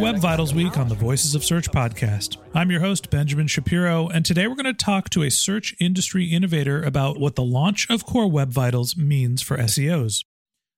Web Vitals Week on the Voices of Search podcast. I'm your host, Benjamin Shapiro, and today we're going to talk to a search industry innovator about what the launch of Core Web Vitals means for SEOs.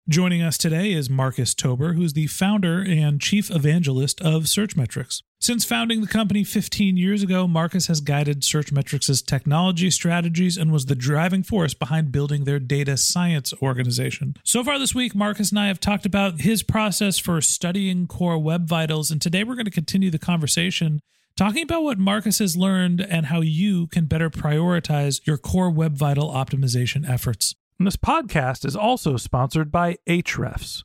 Joining us today is Marcus Tober, who's the founder and chief evangelist of Searchmetrics. Since founding the company 15 years ago, Marcus has guided Searchmetrics' technology strategies and was the driving force behind building their data science organization. So far this week, Marcus and I have talked about his process for studying core web vitals, and today we're going to continue the conversation talking about what Marcus has learned and how you can better prioritize your core web vital optimization efforts. And this podcast is also sponsored by Ahrefs.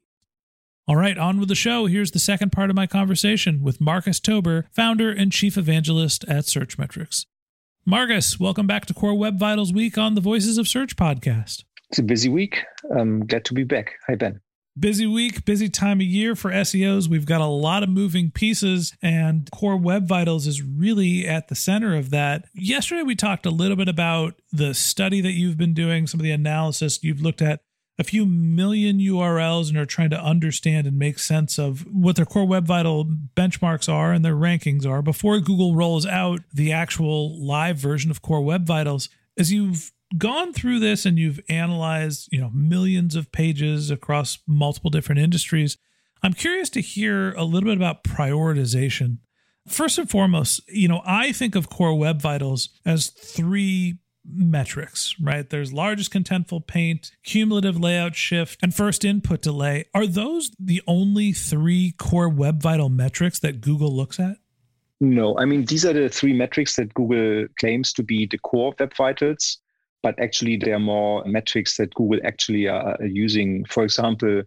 All right, on with the show. Here's the second part of my conversation with Marcus Tober, founder and chief evangelist at Searchmetrics. Marcus, welcome back to Core Web Vitals Week on the Voices of Search podcast. It's a busy week. I'm glad to be back. Hi, Ben. Busy week, busy time of year for SEOs. We've got a lot of moving pieces, and Core Web Vitals is really at the center of that. Yesterday, we talked a little bit about the study that you've been doing, some of the analysis. You've looked at a few million URLs and are trying to understand and make sense of what their core web vital benchmarks are and their rankings are before Google rolls out the actual live version of core web vitals. As you've gone through this and you've analyzed, you know, millions of pages across multiple different industries, I'm curious to hear a little bit about prioritization. First and foremost, you know, I think of core web vitals as three metrics, right? There's largest contentful paint, cumulative layout shift, and first input delay. Are those the only three core web vital metrics that Google looks at? No, I mean, these are the three metrics that Google claims to be the core of Web Vitals, but actually, there are more metrics that Google actually are using. For example,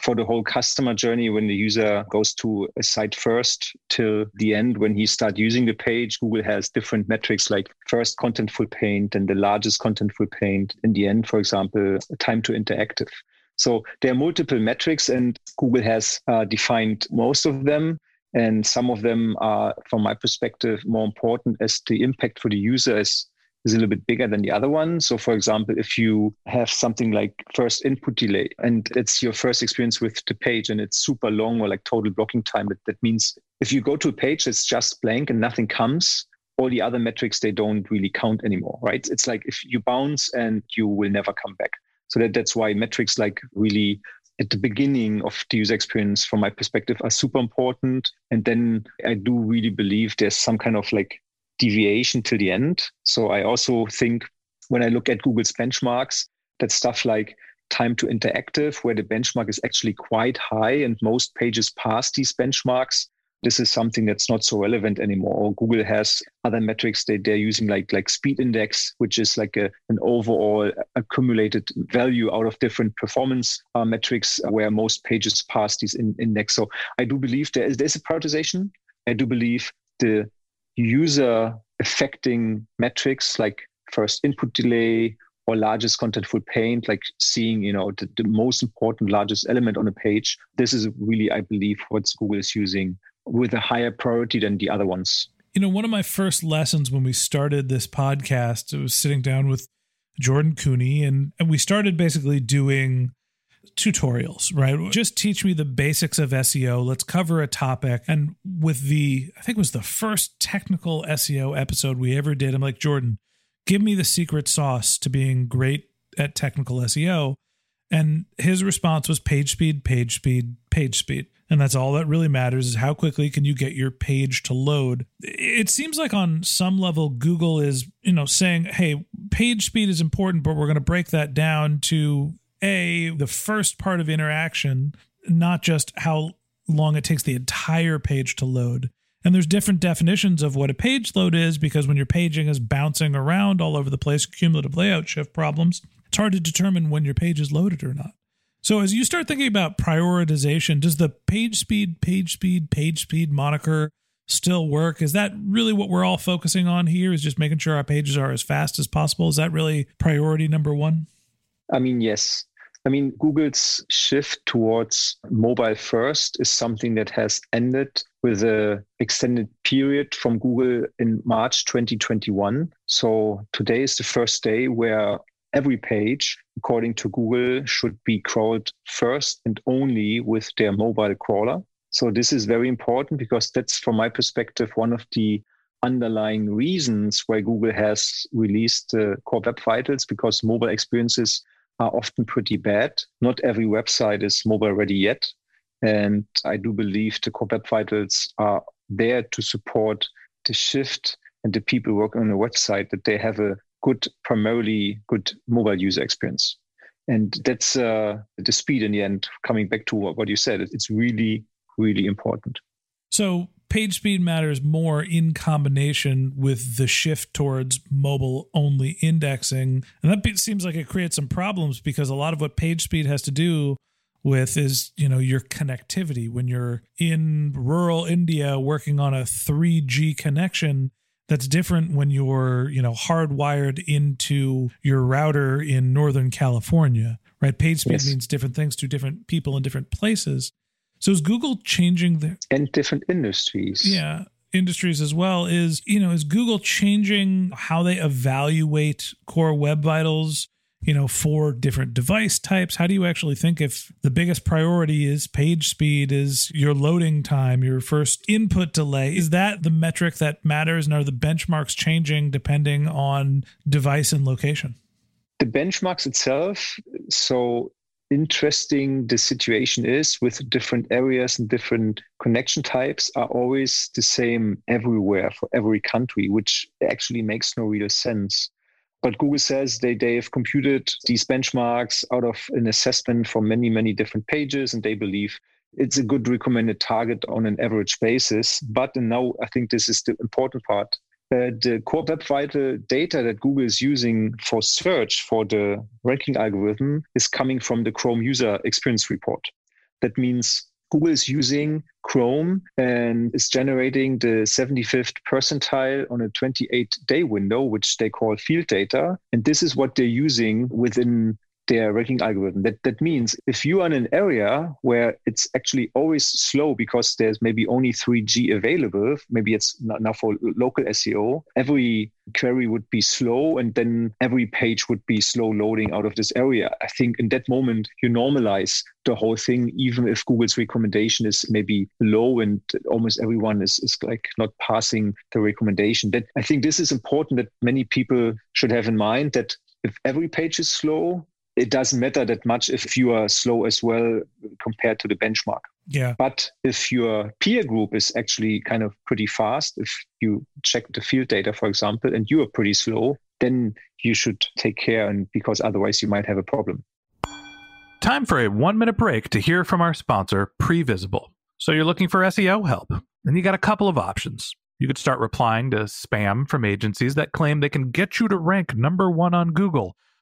for the whole customer journey, when the user goes to a site first till the end, when he starts using the page, Google has different metrics like first contentful paint and the largest contentful paint. In the end, for example, time to interactive. So there are multiple metrics, and Google has uh, defined most of them. And some of them are, from my perspective, more important as the impact for the user is is a little bit bigger than the other one. So, for example, if you have something like first input delay and it's your first experience with the page and it's super long or like total blocking time, that, that means if you go to a page that's just blank and nothing comes, all the other metrics they don't really count anymore, right? It's like if you bounce and you will never come back. So that, that's why metrics like really at the beginning of the user experience, from my perspective, are super important. And then I do really believe there's some kind of like deviation till the end. So I also think when I look at Google's benchmarks, that stuff like time to interactive, where the benchmark is actually quite high and most pages pass these benchmarks. This is something that's not so relevant anymore. Google has other metrics that they're using, like like speed index, which is like a, an overall accumulated value out of different performance uh, metrics, where most pages pass these in, index. So I do believe there is there's a prioritization. I do believe the user affecting metrics like first input delay or largest contentful paint, like seeing, you know, the, the, most important, largest element on a page. This is really, I believe, what Google is using with a higher priority than the other ones. You know, one of my first lessons when we started this podcast, it was sitting down with Jordan Koene, and, and we started basically doing tutorials, right? Just teach me the basics of SEO. Let's cover a topic. And with the, I think it was the first technical SEO episode we ever did, I'm like, Jordan, give me the secret sauce to being great at technical SEO. And his response was page speed, page speed, page speed. And that's all that really matters is how quickly can you get your page to load. It seems like on some level Google is, you know, saying, "Hey, page speed is important, but we're going to break that down to a the first part of interaction, not just how long it takes the entire page to load." And there's different definitions of what a page load is because when your paging is bouncing around all over the place, cumulative layout shift problems, it's hard to determine when your page is loaded or not. So as you start thinking about prioritization, does the page speed, page speed, page speed moniker still work? Is that really what we're all focusing on here? Is just making sure our pages are as fast as possible? Is that really priority number one? I mean, yes. I mean, Google's shift towards mobile first is something that has ended with a extended period from Google in March 2021. So today is the first day where every page, according to Google, should be crawled first and only with their mobile crawler. So this is very important because that's, from my perspective, one of the underlying reasons why Google has released the uh, Core Web Vitals because mobile experiences are often pretty bad. Not every website is mobile ready yet. And I do believe the core web vitals are there to support the shift and the people working on the website that they have a good, primarily good mobile user experience. And that's uh, the speed in the end, coming back to what, you said, it's really, really important. So page speed matters more in combination with the shift towards mobile only indexing. And that seems like it creates some problems because a lot of what page speed has to do with is, you know, your connectivity. When you're in rural India working on a 3G connection, that's different when you're, you know, hardwired into your router in Northern California, right? Page speed yes. means different things to different people in different places. So is Google changing the and different industries? Yeah, industries as well. Is you know is Google changing how they evaluate core web vitals? You know, for different device types, how do you actually think if the biggest priority is page speed, is your loading time, your first input delay? Is that the metric that matters? And are the benchmarks changing depending on device and location? The benchmarks itself, so interesting the situation is with different areas and different connection types are always the same everywhere for every country, which actually makes no real sense. But Google says they, they have computed these benchmarks out of an assessment for many, many different pages, and they believe it's a good recommended target on an average basis. But now I think this is the important part uh, the core web vital data that Google is using for search for the ranking algorithm is coming from the Chrome user experience report. That means Google is using Chrome and is generating the 75th percentile on a 28 day window, which they call field data. And this is what they're using within their ranking algorithm. That that means if you are in an area where it's actually always slow because there's maybe only 3G available, maybe it's not now for local SEO, every query would be slow and then every page would be slow loading out of this area. I think in that moment you normalize the whole thing, even if Google's recommendation is maybe low and almost everyone is, is like not passing the recommendation. That I think this is important that many people should have in mind that if every page is slow, it doesn't matter that much if you are slow as well compared to the benchmark. Yeah. But if your peer group is actually kind of pretty fast, if you check the field data, for example, and you are pretty slow, then you should take care and because otherwise you might have a problem. Time for a one minute break to hear from our sponsor, Previsible. So you're looking for SEO help, and you got a couple of options. You could start replying to spam from agencies that claim they can get you to rank number one on Google.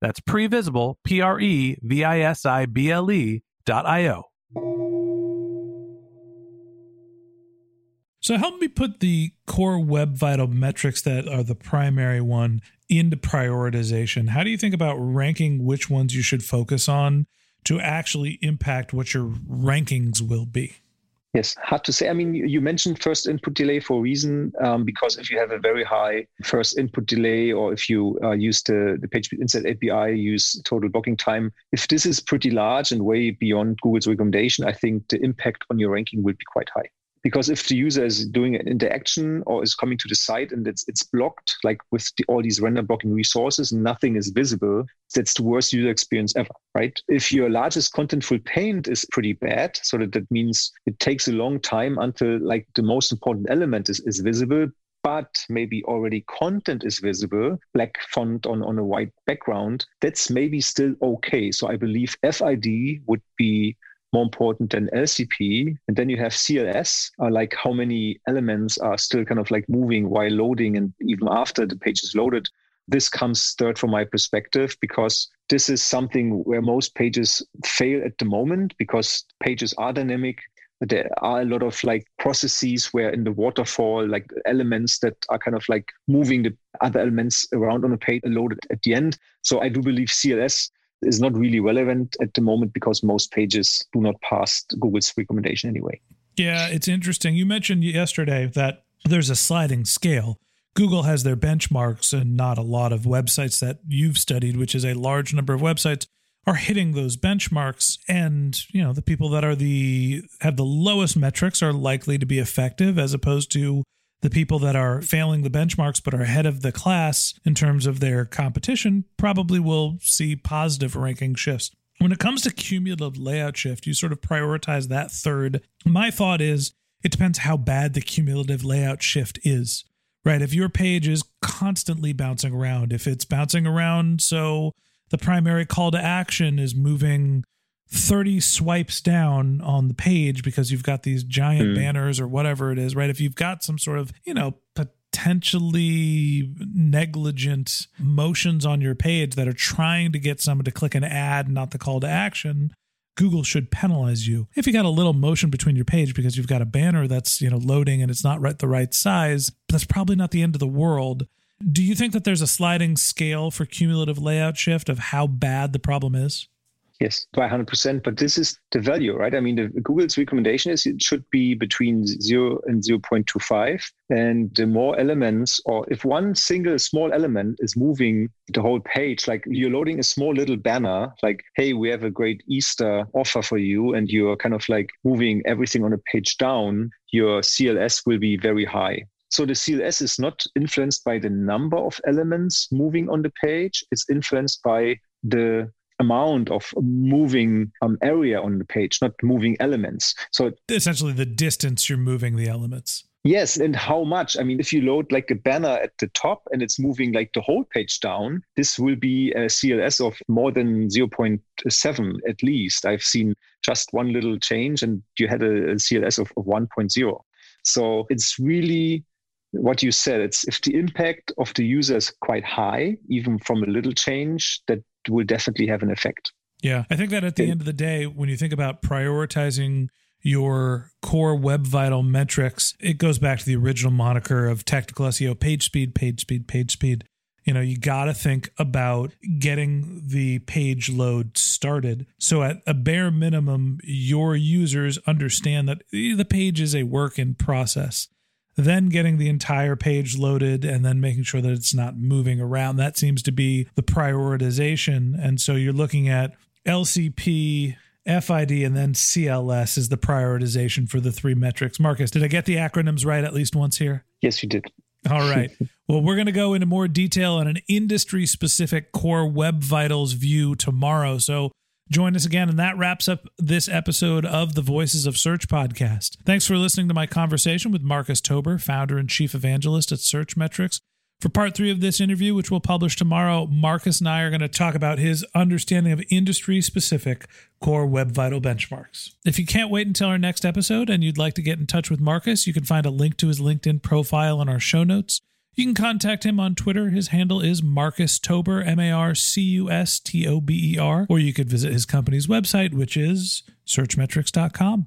That's previsible, P R E V I S I B L E dot I O. So help me put the core web vital metrics that are the primary one into prioritization. How do you think about ranking which ones you should focus on to actually impact what your rankings will be? Yes, hard to say. I mean, you mentioned first input delay for a reason, um, because if you have a very high first input delay, or if you uh, use the, the PageSpeed Insight API, use total blocking time, if this is pretty large and way beyond Google's recommendation, I think the impact on your ranking will be quite high because if the user is doing an interaction or is coming to the site and it's it's blocked like with the, all these render blocking resources nothing is visible that's the worst user experience ever right if your largest contentful paint is pretty bad so that that means it takes a long time until like the most important element is, is visible but maybe already content is visible, black font on, on a white background, that's maybe still okay. So I believe FID would be more important than LCP. And then you have CLS, uh, like how many elements are still kind of like moving while loading and even after the page is loaded. This comes third from my perspective because this is something where most pages fail at the moment because pages are dynamic. There are a lot of like processes where in the waterfall, like elements that are kind of like moving the other elements around on a page loaded at the end. So I do believe CLS is not really relevant at the moment because most pages do not pass Google's recommendation anyway. Yeah, it's interesting. You mentioned yesterday that there's a sliding scale. Google has their benchmarks, and not a lot of websites that you've studied, which is a large number of websites, are hitting those benchmarks. And you know, the people that are the have the lowest metrics are likely to be effective, as opposed to the people that are failing the benchmarks but are ahead of the class in terms of their competition probably will see positive ranking shifts. When it comes to cumulative layout shift, you sort of prioritize that third. My thought is it depends how bad the cumulative layout shift is, right? If your page is constantly bouncing around, if it's bouncing around so the primary call to action is moving 30 swipes down on the page because you've got these giant mm. banners or whatever it is, right? If you've got some sort of, you know, potentially negligent motions on your page that are trying to get someone to click an ad, not the call to action, Google should penalize you. If you got a little motion between your page because you've got a banner that's, you know, loading and it's not right the right size, that's probably not the end of the world. Do you think that there's a sliding scale for cumulative layout shift of how bad the problem is? Yes, by 100%. But this is the value, right? I mean, the, Google's recommendation is it should be between 0 and 0.25. And the more elements, or if one single small element is moving the whole page, like you're loading a small little banner, like, hey, we have a great Easter offer for you, and you're kind of like moving everything on a page down, your CLS will be very high. So the CLS is not influenced by the number of elements moving on the page, it's influenced by the amount of moving um, area on the page, not moving elements. So essentially, the distance you're moving the elements. Yes, and how much? I mean, if you load like a banner at the top and it's moving like the whole page down, this will be a CLS of more than 0.7 at least. I've seen just one little change and you had a, a CLS of, of 1.0. So it's really what you said. It's if the impact of the user is quite high, even from a little change, that will definitely have an effect. Yeah. I think that at the end of the day, when you think about prioritizing your core web vital metrics, it goes back to the original moniker of technical SEO page speed, page speed, page speed. You know, you got to think about getting the page load started. So, at a bare minimum, your users understand that the page is a work in process. Then getting the entire page loaded and then making sure that it's not moving around. That seems to be the prioritization. And so you're looking at LCP, FID, and then CLS is the prioritization for the three metrics. Marcus, did I get the acronyms right at least once here? Yes, you did. All right. well, we're going to go into more detail on an industry specific core web vitals view tomorrow. So join us again. And that wraps up this episode of the Voices of Search podcast. Thanks for listening to my conversation with Marcus Tober, founder and chief evangelist at Searchmetrics. For part three of this interview, which we'll publish tomorrow, Marcus and I are going to talk about his understanding of industry specific core web vital benchmarks. If you can't wait until our next episode and you'd like to get in touch with Marcus, you can find a link to his LinkedIn profile in our show notes. You can contact him on Twitter. His handle is Marcus Tober, M A R C U S T O B E R, or you could visit his company's website, which is searchmetrics.com.